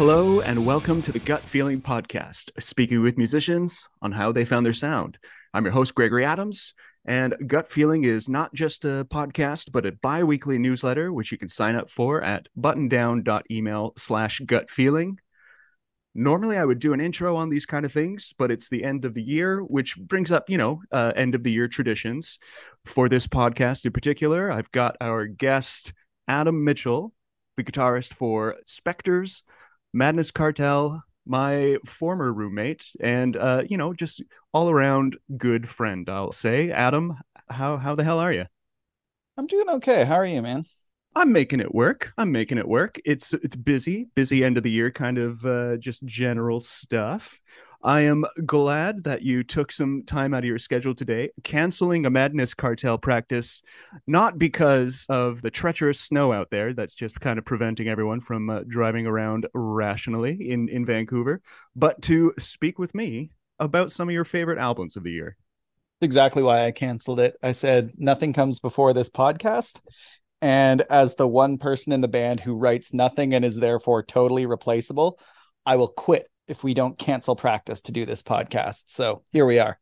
Hello, and welcome to the Gut Feeling Podcast, speaking with musicians on how they found their sound. I'm your host, Gregory Adams, and Gut Feeling is not just a podcast, but a bi weekly newsletter, which you can sign up for at buttondown.email slash gut feeling. Normally, I would do an intro on these kind of things, but it's the end of the year, which brings up, you know, uh, end of the year traditions. For this podcast in particular, I've got our guest, Adam Mitchell, the guitarist for Spectres, Madness Cartel, my former roommate, and uh, you know, just all around good friend. I'll say, Adam, how how the hell are you? I'm doing okay. How are you, man? I'm making it work. I'm making it work. It's it's busy, busy end of the year kind of uh, just general stuff. I am glad that you took some time out of your schedule today, canceling a Madness Cartel practice, not because of the treacherous snow out there that's just kind of preventing everyone from uh, driving around rationally in, in Vancouver, but to speak with me about some of your favorite albums of the year. Exactly why I canceled it. I said nothing comes before this podcast. And as the one person in the band who writes nothing and is therefore totally replaceable, I will quit if we don't cancel practice to do this podcast. So here we are.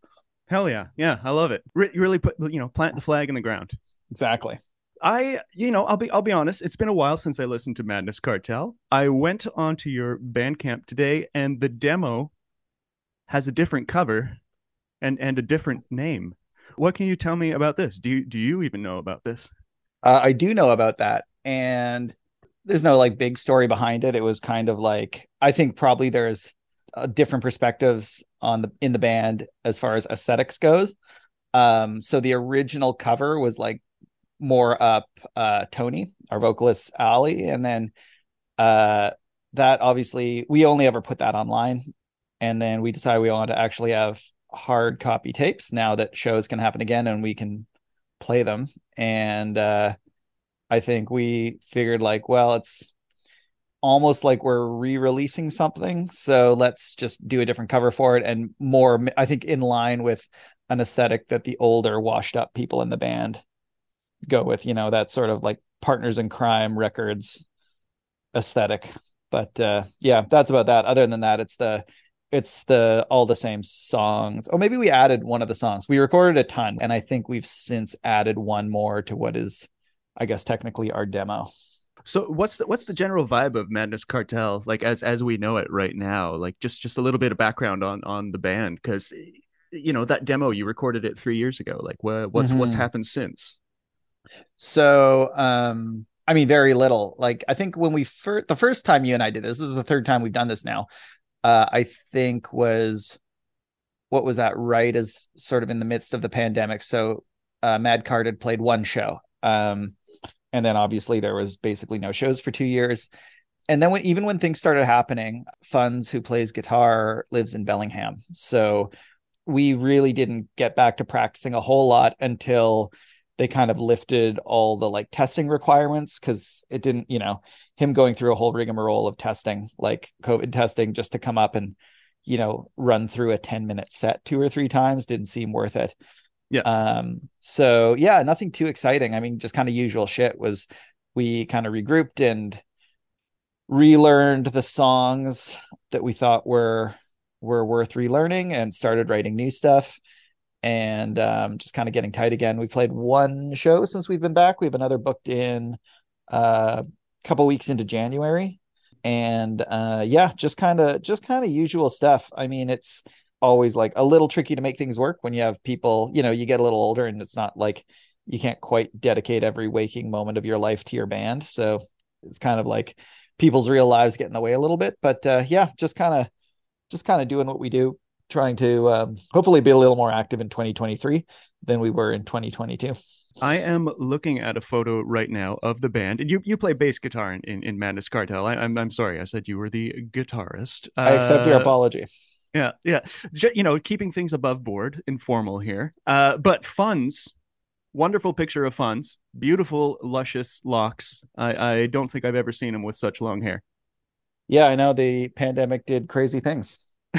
Hell yeah. Yeah, I love it. Re- you really put, you know, plant the flag in the ground. Exactly. I, you know, I'll be I'll be honest, it's been a while since I listened to Madness Cartel. I went onto your Bandcamp today and the demo has a different cover and and a different name. What can you tell me about this? Do you do you even know about this? Uh, I do know about that. And there's no like big story behind it. It was kind of like I think probably there's uh, different perspectives on the in the band as far as aesthetics goes. Um, so the original cover was like more up uh, Tony, our vocalist Ali, and then uh, that obviously we only ever put that online, and then we decided we wanted to actually have hard copy tapes now that shows can happen again and we can play them and uh I think we figured like, well, it's almost like we're re-releasing something, so let's just do a different cover for it and more. I think in line with an aesthetic that the older, washed-up people in the band go with. You know, that sort of like partners in crime records aesthetic. But uh, yeah, that's about that. Other than that, it's the it's the all the same songs. Or maybe we added one of the songs. We recorded a ton, and I think we've since added one more to what is I guess technically our demo. So what's the what's the general vibe of Madness Cartel like as as we know it right now? Like just just a little bit of background on on the band because you know that demo you recorded it three years ago. Like what what's mm-hmm. what's happened since? So um I mean very little. Like I think when we first the first time you and I did this, this is the third time we've done this now. Uh I think was what was that right as sort of in the midst of the pandemic. So uh Mad Cart had played one show. Um and then obviously there was basically no shows for two years. And then when, even when things started happening funds who plays guitar lives in bellingham. So we really didn't get back to practicing a whole lot until they kind of lifted all the like testing requirements because it didn't you know him going through a whole rigmarole of testing like covid testing just to come up and you know run through a 10 minute set two or three times didn't seem worth it yeah. Um, so yeah, nothing too exciting. I mean, just kind of usual shit was we kind of regrouped and relearned the songs that we thought were were worth relearning and started writing new stuff and um, just kind of getting tight again. We played one show since we've been back. We have another booked in a uh, couple weeks into January. And uh, yeah, just kind of just kind of usual stuff. I mean, it's always like a little tricky to make things work when you have people, you know, you get a little older and it's not like you can't quite dedicate every waking moment of your life to your band. So it's kind of like people's real lives get in the way a little bit. But uh, yeah, just kind of just kind of doing what we do, trying to um, hopefully be a little more active in 2023 than we were in 2022. I am looking at a photo right now of the band. And you you play bass guitar in, in, in Madness Cartel. I, am I'm, I'm sorry, I said you were the guitarist. I accept your uh, apology yeah yeah you know keeping things above board informal here uh but funds wonderful picture of funds beautiful luscious locks i i don't think i've ever seen him with such long hair yeah i know the pandemic did crazy things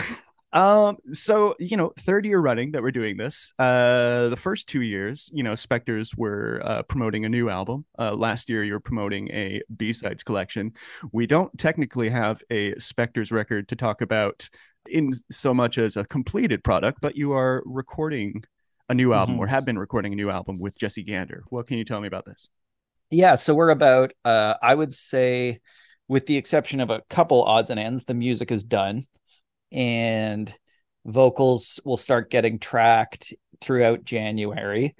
Um, so you know, third year running that we're doing this. Uh, the first two years, you know, Spectres were uh, promoting a new album. Uh, last year, you're promoting a B sides collection. We don't technically have a Spectres record to talk about in so much as a completed product, but you are recording a new album mm-hmm. or have been recording a new album with Jesse Gander. What can you tell me about this? Yeah, so we're about, uh, I would say, with the exception of a couple odds and ends, the music is done and vocals will start getting tracked throughout January. And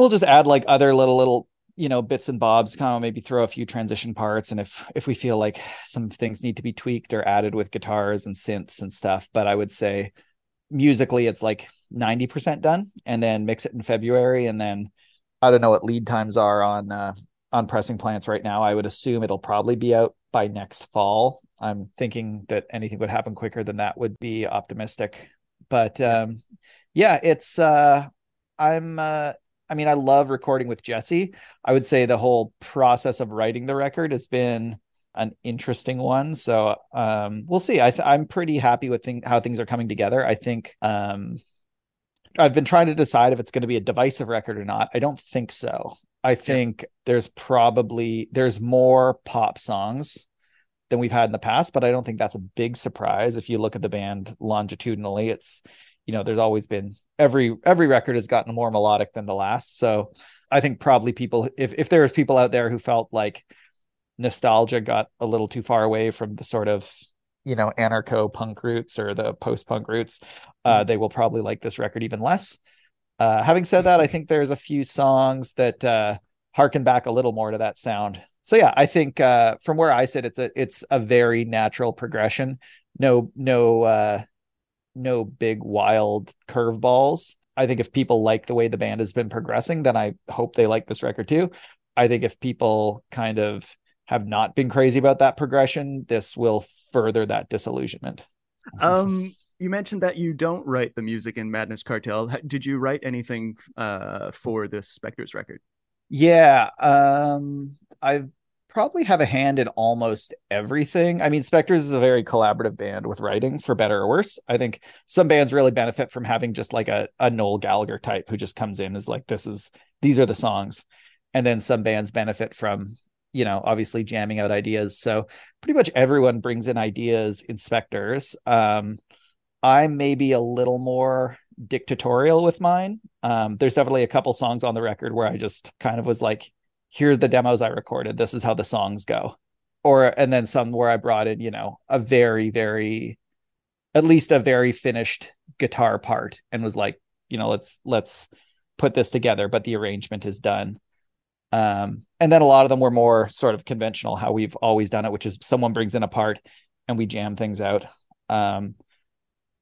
We'll just add like other little little you know bits and bobs kind of maybe throw a few transition parts and if if we feel like some things need to be tweaked or added with guitars and synths and stuff but i would say musically it's like 90% done and then mix it in february and then i don't know what lead times are on uh on pressing plants right now i would assume it'll probably be out by next fall. I'm thinking that anything would happen quicker than that would be optimistic. But um, yeah, it's uh, I'm uh, I mean I love recording with Jesse. I would say the whole process of writing the record has been an interesting one. So um, we'll see. I th- I'm pretty happy with thing- how things are coming together. I think um, I've been trying to decide if it's going to be a divisive record or not. I don't think so. I think yeah. there's probably there's more pop songs than we've had in the past, but I don't think that's a big surprise. If you look at the band longitudinally, it's you know, there's always been every every record has gotten more melodic than the last. So I think probably people if if there's people out there who felt like nostalgia got a little too far away from the sort of you know anarcho punk roots or the post punk roots, uh, mm-hmm. they will probably like this record even less. Uh, having said that, I think there's a few songs that uh, harken back a little more to that sound. So yeah, I think uh, from where I sit, it's a it's a very natural progression. No no uh, no big wild curveballs. I think if people like the way the band has been progressing, then I hope they like this record too. I think if people kind of have not been crazy about that progression, this will further that disillusionment. Um, you mentioned that you don't write the music in Madness Cartel. Did you write anything uh, for this Spectres record? Yeah, um, I probably have a hand in almost everything. I mean, Spectres is a very collaborative band with writing, for better or worse. I think some bands really benefit from having just like a, a Noel Gallagher type who just comes in is like, this is these are the songs. And then some bands benefit from, you know, obviously jamming out ideas. So pretty much everyone brings in ideas in Spectres. Um, I'm maybe a little more dictatorial with mine. Um, there's definitely a couple songs on the record where I just kind of was like, here are the demos I recorded. This is how the songs go. Or, and then some where I brought in, you know, a very, very, at least a very finished guitar part and was like, you know, let's, let's put this together, but the arrangement is done. Um, and then a lot of them were more sort of conventional, how we've always done it, which is someone brings in a part and we jam things out. Um,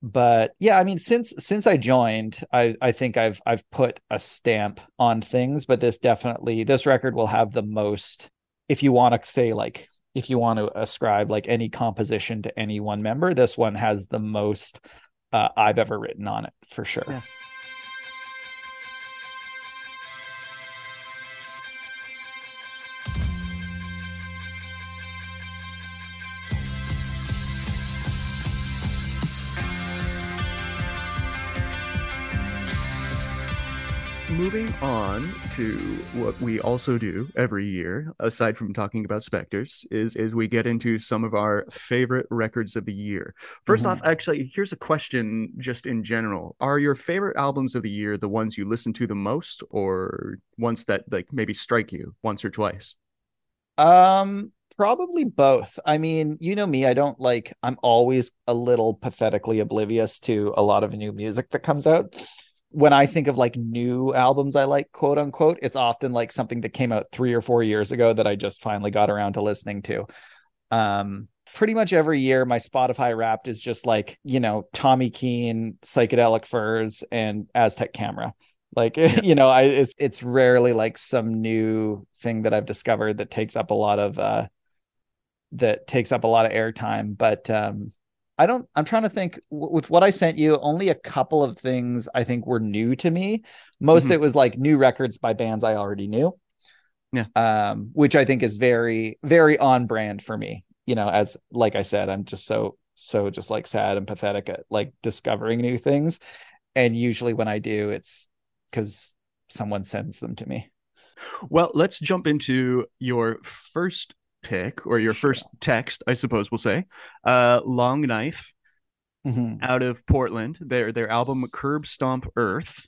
but yeah i mean since since i joined i i think i've i've put a stamp on things but this definitely this record will have the most if you want to say like if you want to ascribe like any composition to any one member this one has the most uh, i've ever written on it for sure yeah. Moving on to what we also do every year, aside from talking about Spectres, is is we get into some of our favorite records of the year. 1st mm-hmm. off, actually, here's a question just in general. Are your favorite albums of the year the ones you listen to the most or ones that like maybe strike you once or twice? Um probably both. I mean, you know me, I don't like I'm always a little pathetically oblivious to a lot of new music that comes out when I think of like new albums I like, quote unquote, it's often like something that came out three or four years ago that I just finally got around to listening to. Um, pretty much every year, my Spotify wrapped is just like, you know, Tommy Keene, Psychedelic Furs, and Aztec Camera. Like, yeah. you know, I it's it's rarely like some new thing that I've discovered that takes up a lot of uh that takes up a lot of airtime. But um I don't, I'm trying to think with what I sent you, only a couple of things I think were new to me. Most mm-hmm. it was like new records by bands I already knew. Yeah. Um, which I think is very, very on brand for me. You know, as like I said, I'm just so so just like sad and pathetic at like discovering new things. And usually when I do, it's because someone sends them to me. Well, let's jump into your first pick or your first text, I suppose we'll say. Uh, Long Knife Mhm. out of Portland. Their their album Curb Stomp Earth.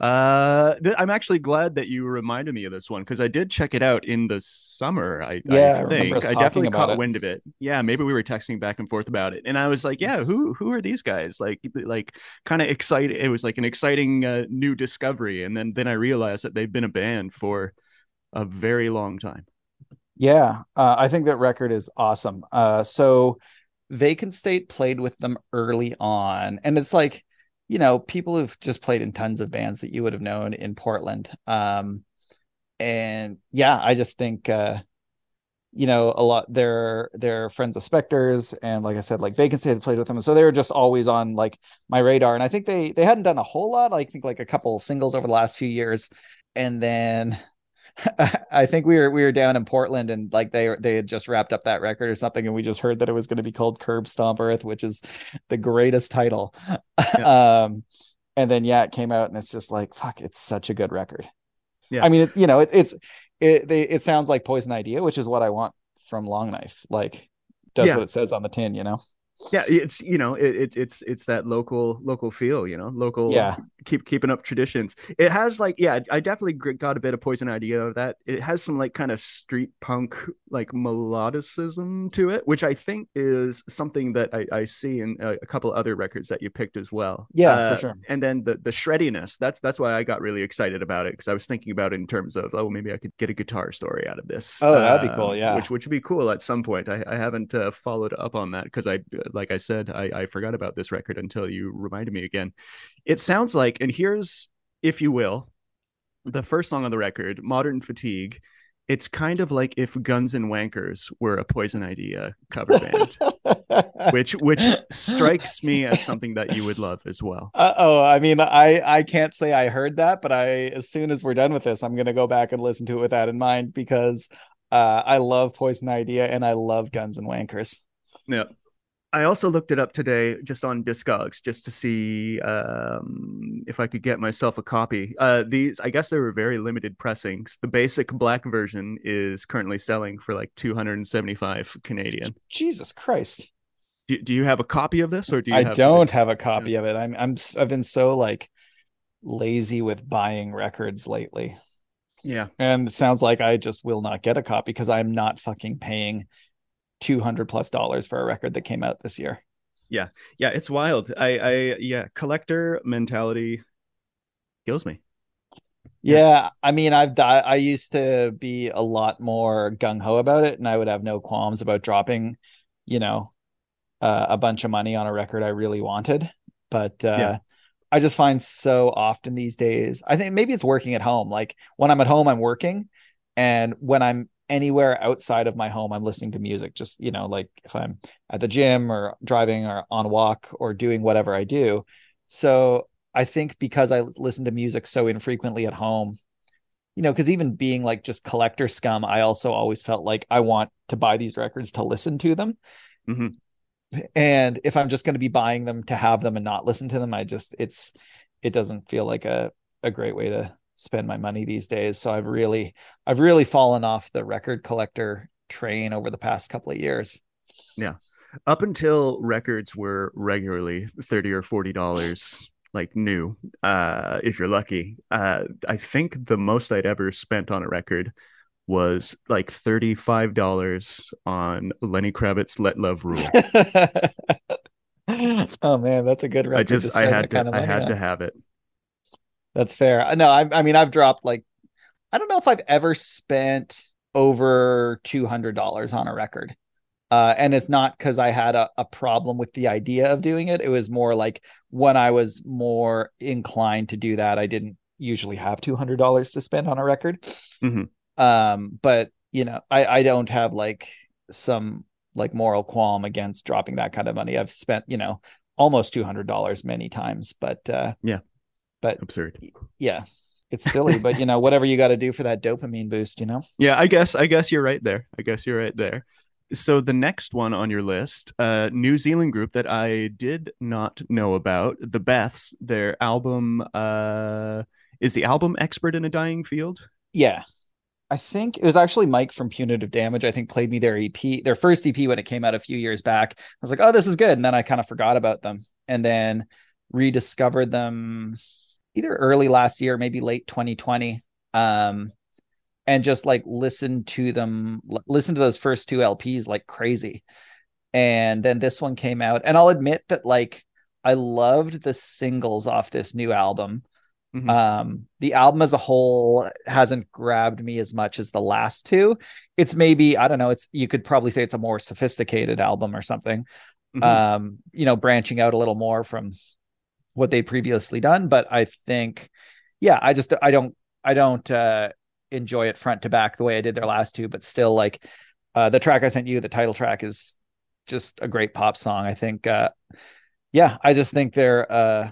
Uh, th- I'm actually glad that you reminded me of this one because I did check it out in the summer. I, Yeah, I I think us I definitely caught it. wind of it. Yeah, maybe we were texting back and forth about it, and I was like, "Yeah, who who are these guys?" Like, like kind of excited. It was like an exciting uh, new discovery, and then then I realized that they've been a band for a very long time. Yeah, uh, I think that record is awesome. Uh, so Vacant State played with them early on, and it's like, you know, people who've just played in tons of bands that you would have known in Portland. Um, and yeah, I just think, uh, you know, a lot they're they're friends of Spectres, and like I said, like Vacant State had played with them, so they were just always on like my radar. And I think they they hadn't done a whole lot. I think like a couple singles over the last few years, and then. I think we were we were down in Portland and like they they had just wrapped up that record or something and we just heard that it was going to be called Curb Stomp Earth, which is the greatest title. um, and then yeah, it came out and it's just like fuck, it's such a good record. Yeah. I mean, it, you know, it, it's it they, it sounds like Poison Idea, which is what I want from Long Knife. Like does Yeah. what it says on the tin, you know. Yeah, it's you know it, it's it's it's that local local feel, you know, local Yeah. keep keeping up traditions. It has like yeah, I definitely got a bit of Poison idea of that. It has some like kind of street punk like melodicism to it, which I think is something that I, I see in a, a couple other records that you picked as well. Yeah, Uh, for sure. And then the the shreddiness. That's that's why I got really excited about it because I was thinking about it in terms of oh maybe I could get a guitar story out of this. Oh, that'd be cool, yeah. which which would be cool at some point. I, I haven't uh, followed up on that because I, like I said, I, I forgot about this record until you reminded me again. It sounds like, and here's, if you will, the first song on the record, Modern Fatigue. It's kind of like if Guns and Wankers were a Poison Idea cover band, which which strikes me as something that you would love as well. Uh, oh, I mean, I I can't say I heard that, but I as soon as we're done with this, I'm gonna go back and listen to it with that in mind because uh, I love Poison Idea and I love Guns and Wankers. Yeah. I also looked it up today just on Discogs just to see um, if I could get myself a copy. Uh, these, I guess, they were very limited pressings. The basic black version is currently selling for like 275 Canadian. Jesus Christ, Do, do you have a copy of this, or do you? I have don't have a copy of it. I'm I'm I've been so like lazy with buying records lately, Yeah, and it sounds like I just will not get a copy because I'm not fucking paying two hundred plus dollars for a record that came out this year. yeah, Yeah. it's wild. I, I, yeah, collector mentality kills me. Yeah. Yeah, I mean, I've di- I used to be a lot more gung ho about it, and I would have no qualms about dropping, you know, uh, a bunch of money on a record I really wanted. But uh, Yeah. I just find so often these days, I think maybe it's working at home. Like when I'm at home, I'm working, and when I'm anywhere outside of my home, I'm listening to music. Just you know, like if I'm at the gym or driving or on a walk or doing whatever I do. So I think because I listen to music so infrequently at home, you know, because even being like just collector scum, I also always felt like I want to buy these records to listen to them. Mhm. And if I'm just going to be buying them to have them and not listen to them, I just it's it doesn't feel like a a great way to spend my money these days. So I've really I've really fallen off the record collector train over the past couple of years. Yeah. Up until records were regularly thirty or forty dollars, like new, uh, if you're lucky. Uh, I think the most I'd ever spent on a record was like thirty-five dollars on Lenny Kravitz "Let Love Rule." oh man, that's a good record. I just I had to I had on. to have it. That's fair. Uh, No, I, I mean, I've dropped like, I don't know if I've ever spent over $200 on a record. Uh, and it's not because I had a, a problem with the idea of doing it. It was more like when I was more inclined to do that, I didn't usually have $200 to spend on a record. Mhm. Um, but you know, I, I don't have like some like moral qualm against dropping that kind of money. I've spent, you know, almost $200 many times, but, uh, but Absurd. yeah, it's silly, but you know, whatever you got to do for that dopamine boost, you know? Yeah, I guess I guess you're right there. I guess you're right there. so the next one on your list, uh, New Zealand group that I did not know about, the Beths. Their album uh, is the album "Expert in a Dying Field." Yeah, I think it was actually Mike from Punitive Damage. I think played me their EP, their first EP when it came out a few years back. I was like, oh, this is good, and then I kind of forgot about them, and then rediscovered them either early last year, maybe late 2020. Um, and just like listen to them, listen to those first two LPs like crazy. And then this one came out, and I'll admit that like I loved the singles off this new album. Mm-hmm. Um, the album as a whole hasn't grabbed me as much as the last two. It's maybe, I don't know, it's you could probably say it's a more sophisticated album or something. Mm-hmm. Um, you know, branching out a little more from what they'd previously done. But I think, yeah, I just I don't I don't uh enjoy it front to back the way I did their last two, but still like uh the track I sent you, the title track is just a great pop song. I think uh yeah, I just think they're uh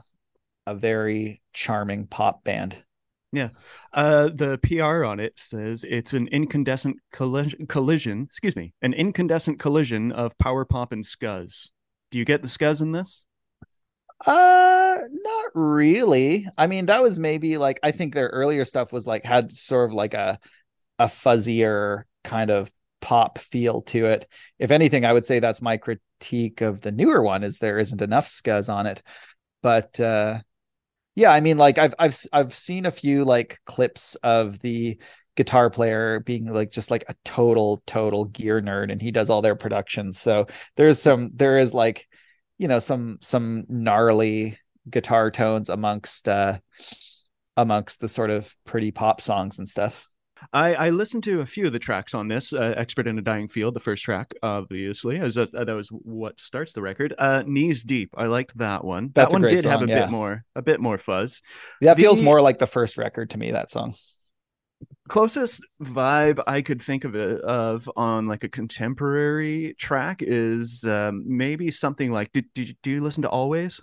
a very charming pop band. Yeah. Uh, the PR on it says it's an incandescent collision, collision, excuse me, an incandescent collision of power pop and scuzz. Do you get the scuzz in this? Uh, not really. I mean, that was maybe like I think their earlier stuff was like had sort of like a a fuzzier kind of pop feel to it. If anything, I would say that's my critique of the newer one is there isn't enough scuzz on it. But uh yeah, I mean like I've I've I've seen a few like clips of the guitar player being like just like a total total gear nerd and he does all their productions. So there's some there is like you know some some gnarly guitar tones amongst uh amongst the sort of pretty pop songs and stuff. I, I listened to a few of the tracks on this uh, "Expert in a Dying Field," the first track, obviously, as a, that was what starts the record. Uh, "Knees Deep," I liked that one. That's that one did song, have a yeah. bit more, a bit more fuzz. That the, feels more like the first record to me. That song closest vibe I could think of it of on like a contemporary track is um, maybe something like did, did do you listen to Alvvays?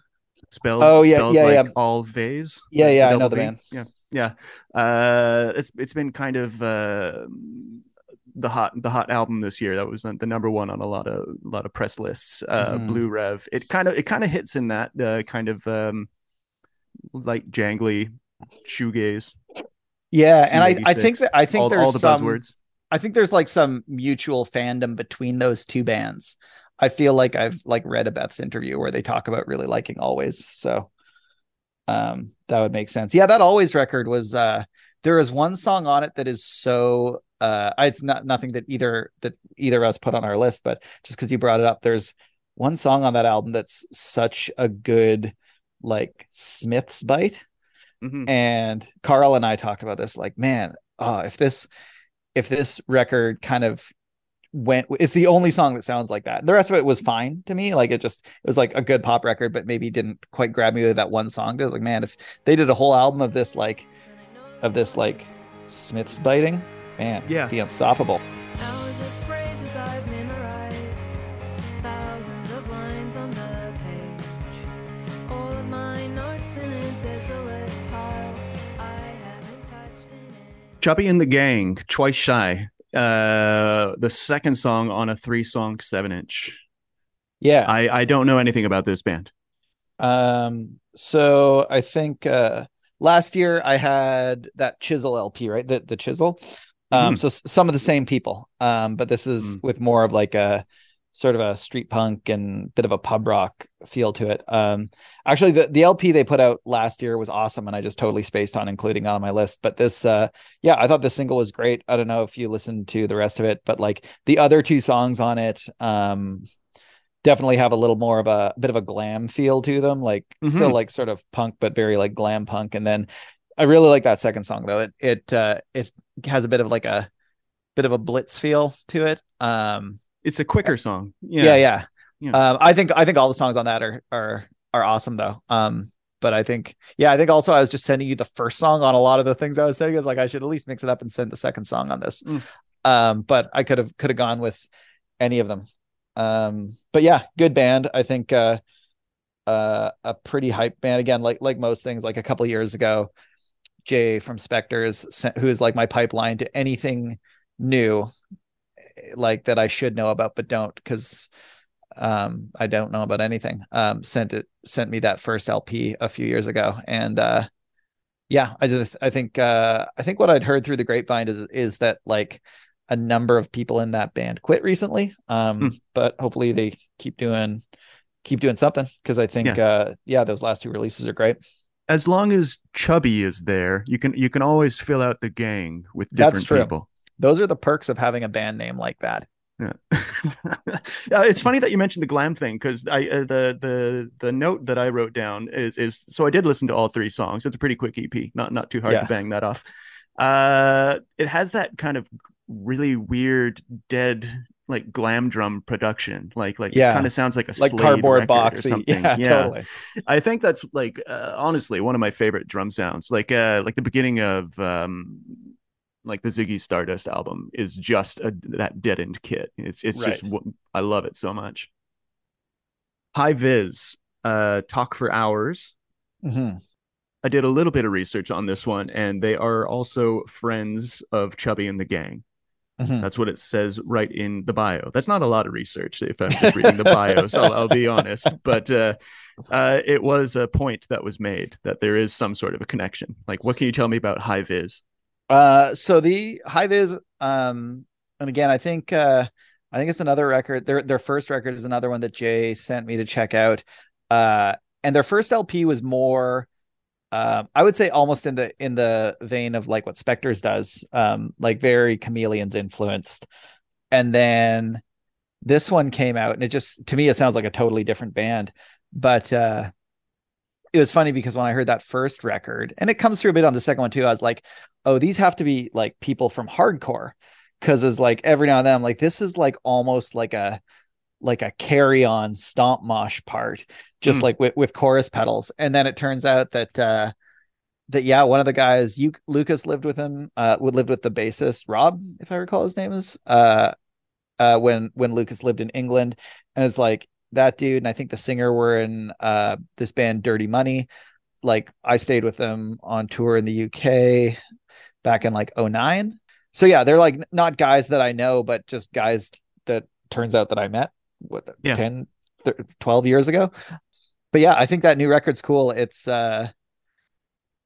Spelled oh yeah spelled yeah like yeah. All vase yeah yeah I know the band. Yeah yeah. Uh it's it's been kind of uh the hot the hot album this year. That was the number one on a lot of a lot of press lists uh mm. blue rev. It kind of it kind of hits in that uh, kind of um like jangly shoegaze yeah, and I, I think that I think all, there's all the some, buzzwords. I think there's like some mutual fandom between those two bands. I feel like I've like read a Beth's interview where they talk about really liking Alvvays, So um that would make sense. Yeah, that Alvvays record was uh there is one song on it that is so uh it's not nothing that either that either of us put on our list, but just because you brought it up, there's one song on that album that's such a good like Smith's bite Mm-hmm. And Carl and I talked about this like, man, oh, if this if this record kind of went it's the only song that sounds like that. The rest of it was fine to me. Like it just it was like a good pop record, but maybe didn't quite grab me with that one song. I was like, man, if they did a whole album of this like of this like Smith's biting, man, yeah, be unstoppable. Chubby and the Gang, Twice Shy. Uh, the second song on a three song seven inch. Yeah. I, I don't know anything about this band. Um, so I think uh last year I had that Chisel LP, right? The the Chisel. Um, mm. so some of the same people. Um, but this is mm. with more of like a sort of a street punk and bit of a pub rock feel to it. Um, actually, the, the LP they put out last year was awesome, and I just totally spaced on including on my list. But this, uh, yeah, I thought this single was great. I don't know if you listened to the rest of it, but like the other two songs on it, um, definitely have a little more of a, a bit of a glam feel to them, like mm-hmm. still like sort of punk, but very like glam punk. And then I really like that second song though. It it uh, it has a bit of like a bit of a blitz feel to it. Um, it's a quicker song. Yeah, yeah. yeah. Yeah. Um, I think I think all the songs on that are are are awesome though. Um, but I think yeah, I think also I was just sending you the first song on a lot of the things I was saying. I was like, I should at least mix it up and send the second song on this. Mm. Um, but I could have could have gone with any of them. Um, but yeah, good band. I think uh, uh, a pretty hype band again, like like most things. Like a couple years ago, Jay from Spectres, who is like my pipeline to anything new like that I should know about but don't because um I don't know about anything. Um sent it sent me that first LP a few years ago and uh yeah, I just I think uh I think what I'd heard through the grapevine is is that like a number of people in that band quit recently. Um hmm. but hopefully they keep doing keep doing something because I think yeah. uh yeah, those last two releases are great. As long as Chubby is there, you can you can always fill out the gang with different people. Those are the perks of having a band name like that. Yeah. uh, it's funny that you mentioned the glam thing because I uh, the the the note that I wrote down is is so I did listen to all three songs. It's a pretty quick EP, not not too hard yeah. to bang that off. Uh, it has that kind of really weird dead like glam drum production like like yeah. kind of sounds like a like cardboard box or something yeah, yeah, totally i think that's like uh, honestly one of my favorite drum sounds like uh like the beginning of um like the Ziggy Stardust album is just a, that deadened kit. It's it's right. just I love it so much. High Vis, uh, talk for hours. Mm-hmm. I did a little bit of research on this one, and they are also friends of Chubby and the Gang. Mm-hmm. That's what it says right in the bio. That's not a lot of research if I'm just reading the bio, so I'll, I'll, be honest. But uh, uh, it was a point that was made that there is some sort of a connection. Like, what can you tell me about High Vis? Uh, so the high vis, um, and again, I think uh, I think it's another record. Their their first record is another one that Jay sent me to check out. Uh, and their first LP was more, uh, I would say, almost in the in the vein of like what Spectres does, um, like very Chameleons influenced. And then this one came out, and it just to me it sounds like a totally different band. But uh, it was funny because when I heard that first record, and it comes through a bit on the second one too, I was like, oh, these have to be like people from hardcore. Cause it's like every now and then I'm like, this is like almost like a like a carry on stomp mosh part, just mm. like with, with chorus pedals. And then it turns out that uh that yeah, one of the guys you Lucas lived with him, uh would lived with the bassist, Rob, if I recall his name is, uh uh when when Lucas lived in England. And it's like that dude, and I think the singer were in uh this band Dirty Money. Like I stayed with them on tour in the UK back in like 09. So yeah, they're like not guys that I know, but just guys that turns out that I met what yeah. 10 12 years ago. But yeah, I think that new record's cool. It's uh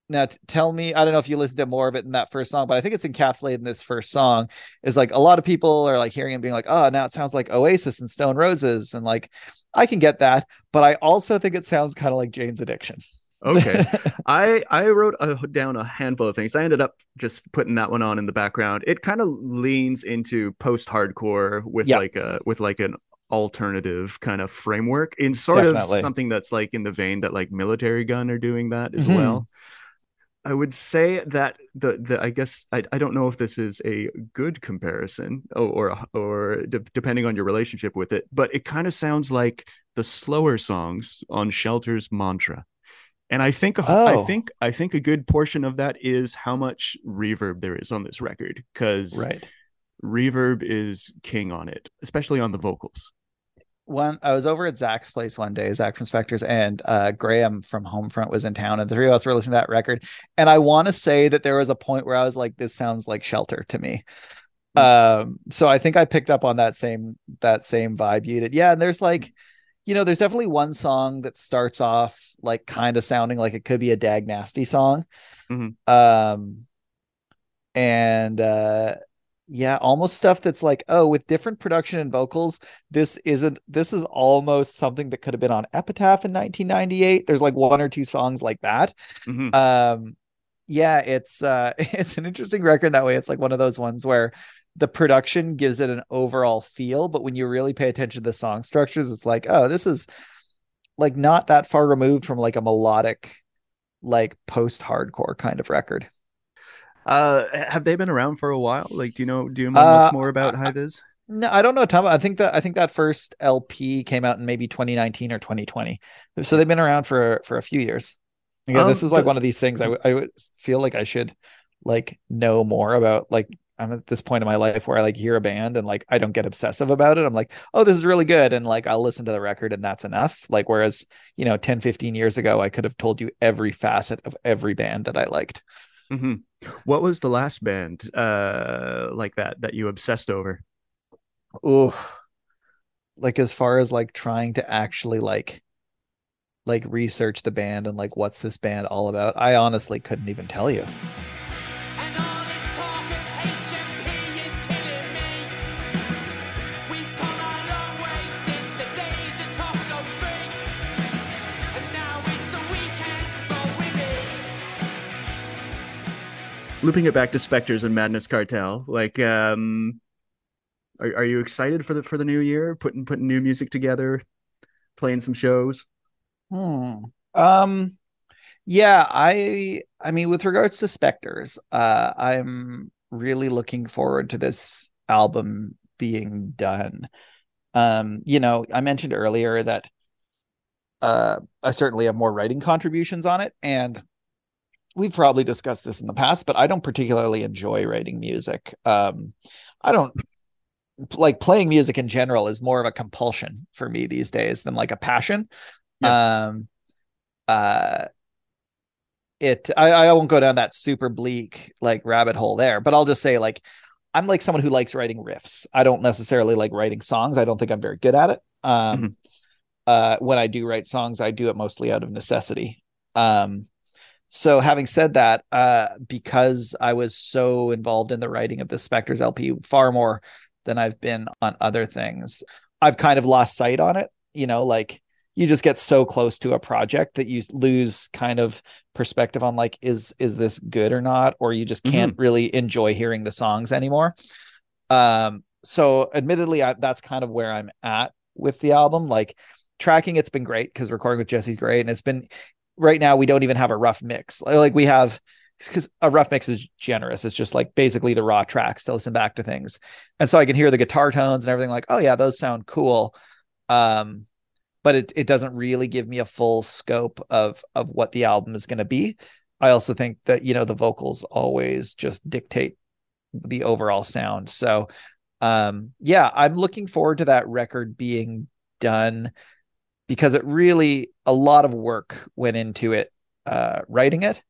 now t- tell me i don't know if you listened to more of it in that first song but i think it's encapsulated in this first song is like a lot of people are like hearing and being like oh now it sounds like oasis and stone roses and like i can get that but i also think it sounds kind of like jane's addiction okay. I i wrote a, down a handful of things. I ended up just putting that one on in the background. It kind of leans into post hardcore with like a with like an alternative kind of framework in sort Definitely. of something that's like in the vein that like Militarie Gun are doing that as mm-hmm. well. I would say that the the I guess I, I don't know if this is a good comparison or or, or de- depending on your relationship with it, but it kind of sounds like the slower songs on Shelter's mantra and I think oh. I think I think a good portion of that is how much reverb there is on this record because right. reverb is king on it, especially on the vocals. One, I was over at Zach's place one day, Zach from Spectres, and uh, Graham from Homefront was in town, and the three of us were listening to that record. And I want to say that there was a point where I was like, "This sounds like Shelter to me." Mm-hmm. Um, so I think I picked up on that same that same vibe you did. Yeah, and there's like you know, there's definitely one song that starts off like kind of sounding like it could be a Dag Nasty song. Mm-hmm. Um, and uh, yeah, almost stuff that's like, oh, with different production and vocals, this isn't. This is almost something that could have been on Epitaph in 1998. There's like one or two songs like that. Mm-hmm. Um, yeah, it's uh, it's an interesting record that way. It's like one of those ones where the production gives it an overall feel, but when you really pay attention to the song structures, it's like, oh, this is like not that far removed from like a melodic, like post hardcore kind of record. Uh, have they been around for a while? Like, do you know, do you know uh, much more about High Vis? No, I don't know. I think that I think that first LP came out in maybe 2019 or 2020. So they've been around for for a few years. Again, um, this is like the, one of these things I, w- I would feel like I should like know more about like I'm at this point in my life where I like hear a band and like I don't get obsessive about it. I'm like, oh, this is really good. And like I'll listen to the record and that's enough. Like, whereas, you know, 10, 15 years ago, I could have told you every facet of every band that I liked. Mm-hmm. What was the last band uh like that that you obsessed over? Oh, Like as far as like trying to actually like like research the band and like what's this band all about, I honestly couldn't even tell you. Looping it back to Spectres and Madness Cartel, like um are, are you excited for the for the new year? Putting putting new music together, playing some shows? Hmm. Um yeah, I I mean with regards to Spectres, uh I'm really looking forward to this album being done. Um, you know, I mentioned earlier that uh I certainly have more writing contributions on it and we've probably discussed this in the past, but I don't particularly enjoy writing music. Um, I don't like playing music in general is more of a compulsion for me these days than like a passion. Yeah. Um, uh, it I, I won't go down that super bleak like rabbit hole there, but I'll just say like I'm like someone who likes writing riffs. I don't necessarily like writing songs. I don't think I'm very good at it. Um, mm-hmm. uh, when I do write songs, I do it mostly out of necessity. Um, so having said that, uh, because I was so involved in the writing of the Spectres LP far more than I've been on other things, I've kind of lost sight on it. You know, like you just get so close to a project that you lose kind of perspective on like is is this good or not, or you just can't mm-hmm. really enjoy hearing the songs anymore. Um, so admittedly, I, that's kind of where I'm at with the album. Like tracking, it's been great because recording with Jesse's great, and it's been right now we don't even have a rough mix. Like we have because a rough mix is generous. It's just like basically the raw tracks to listen back to things. And so I can hear the guitar tones and everything like, oh yeah, those sound cool. Um, but it it doesn't really give me a full scope of of what the album is going to be. I also think that you know the vocals always just dictate the overall sound. So um yeah, I'm looking forward to that record being done because it really a lot of work went into it uh, writing it.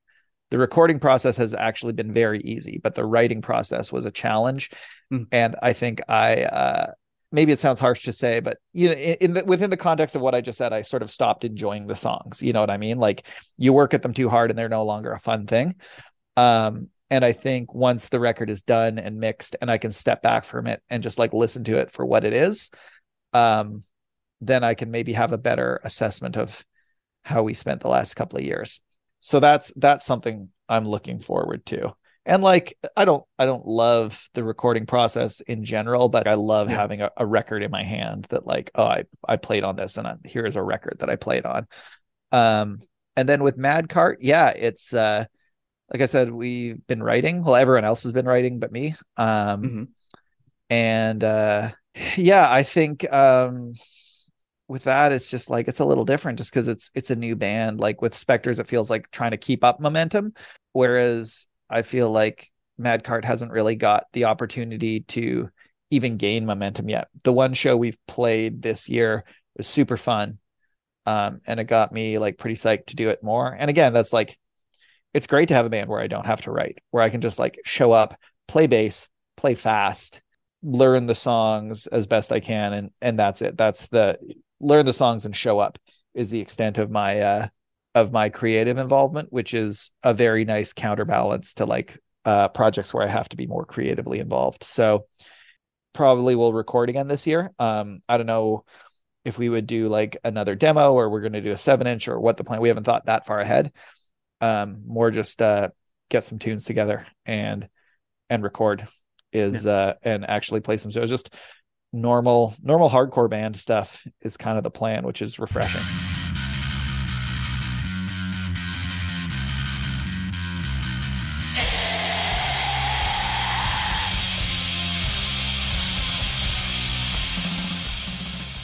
The recording process has actually been very easy, but the writing process was a challenge. Mm. And I think I uh, maybe it sounds harsh to say, but you know, in, in the, within the context of what I just said, I sort of stopped enjoying the songs. You know what I mean? Like you work at them too hard, and they're no longer a fun thing. Um, and I think once the record is done and mixed, and I can step back from it and just like listen to it for what it is, um, then I can maybe have a better assessment of how we spent the last couple of years. So that's that's something I'm looking forward to. And like I don't I don't love the recording process in general, but I love yeah. having a, a, record in my hand that like, oh, I I played on this and I, here's a record that I played on. Um and then with Mad Cart, yeah, it's uh like I said, we've been writing. Well, everyone else has been writing but me. Um mm-hmm. and uh yeah, I think um with that it's just like it's a little different just because it's it's a new band like with spectres it feels like trying to keep up momentum whereas i feel like mad cart hasn't really got the opportunity to even gain momentum yet. The one show we've played this year was super fun um, and it got me like pretty psyched to do it more and again that's like it's great to have a band where i don't have to write where i can just like show up play bass play fast learn the songs as best i can and and that's it. That's the learn the songs and show up is the extent of my uh of my creative involvement which is a very nice counterbalance to like uh projects where i have to be more creatively involved. So probably will record again this year. Um i don't know if we would do like another demo or we're going to do a seven inch or what the plan we haven't thought that far ahead. Um more just uh get some tunes together and and record is yeah. uh and actually play some shows. Just normal normal hardcore band stuff is kind of the plan, which is refreshing.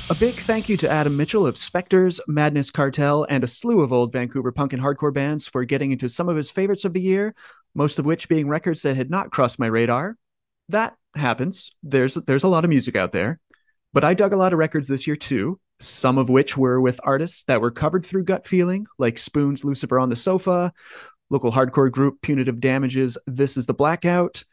A big thank you to Adam Mitchell of Spectres, Madness Cartel, and a slew of old Vancouver punk and hardcore bands for getting into some of his favorites of the year, most of which being records that had not crossed my radar. That happens. There's there's a lot of music out there. But I dug a lot of records this year too, some of which were with artists that were covered through gut feeling, like Spoon's Lucifer on the Sofa, local hardcore group Punitive Damages, This is the Blackout,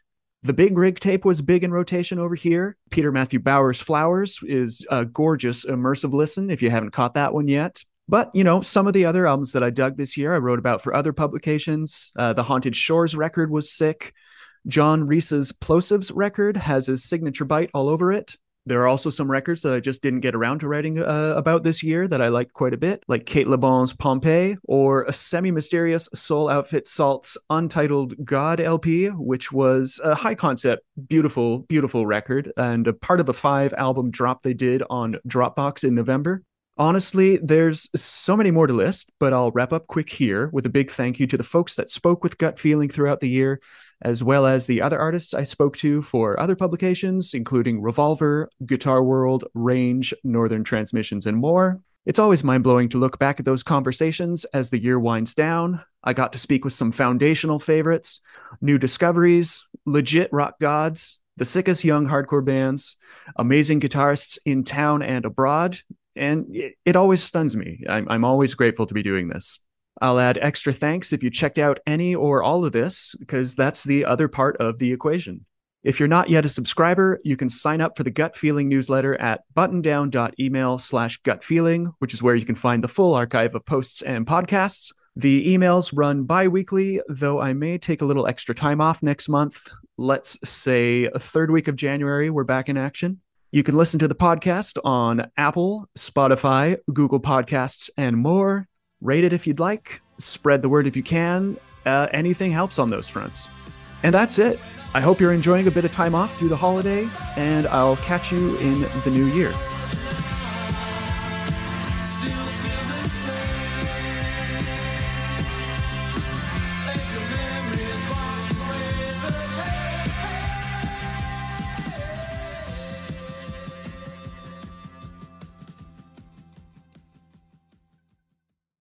The Big Rig tape was big in rotation over here. Peter Matthew Bauer's Flowers is a gorgeous immersive listen if you haven't caught that one yet. But, you know, some of the other albums that I dug this year, I wrote about for other publications. Uh, the Haunted Shores record was sick. John Reis's Plosives record has his signature bite all over it. There are also some records that I just didn't get around to writing uh, about this year that I liked quite a bit, like Cate Le Bon's Pompeii or a semi mysterious Soul Outfit SAULT's Untitled God LP, which was a high concept, beautiful, beautiful record and a part of a five album drop they did on Dropbox in November. Honestly, there's so many more to list, but I'll wrap up quick here with a big thank you to the folks that spoke with Gut Feeling throughout the year, as well as the other artists I spoke to for other publications, including Revolver, Guitar World, Range, Northern Transmissions, and more. It's always mind blowing to look back at those conversations as the year winds down. I got to speak with some foundational favorites, new discoveries, legit rock gods, the sickest young hardcore bands, amazing guitarists in town and abroad, and it, always stuns me. I'm always grateful to be doing this. I'll add extra thanks if you checked out any or all of this, because that's the other part of the equation. If you're not yet a subscriber, you can sign up for the Gut Feeling newsletter at buttondown.email slash gutfeeling, which is where you can find the full archive of posts and podcasts. The emails run bi weekly, though I may take a little extra time off next month. Let's say a third week of January, we're back in action. You can listen to the podcast on Apple, Spotify, Google Podcasts, and more. Rate it if you'd like. Spread the word if you can. Uh, anything helps on those fronts. And that's it. I hope you're enjoying a bit of time off through the holiday, and I'll catch you in the new year.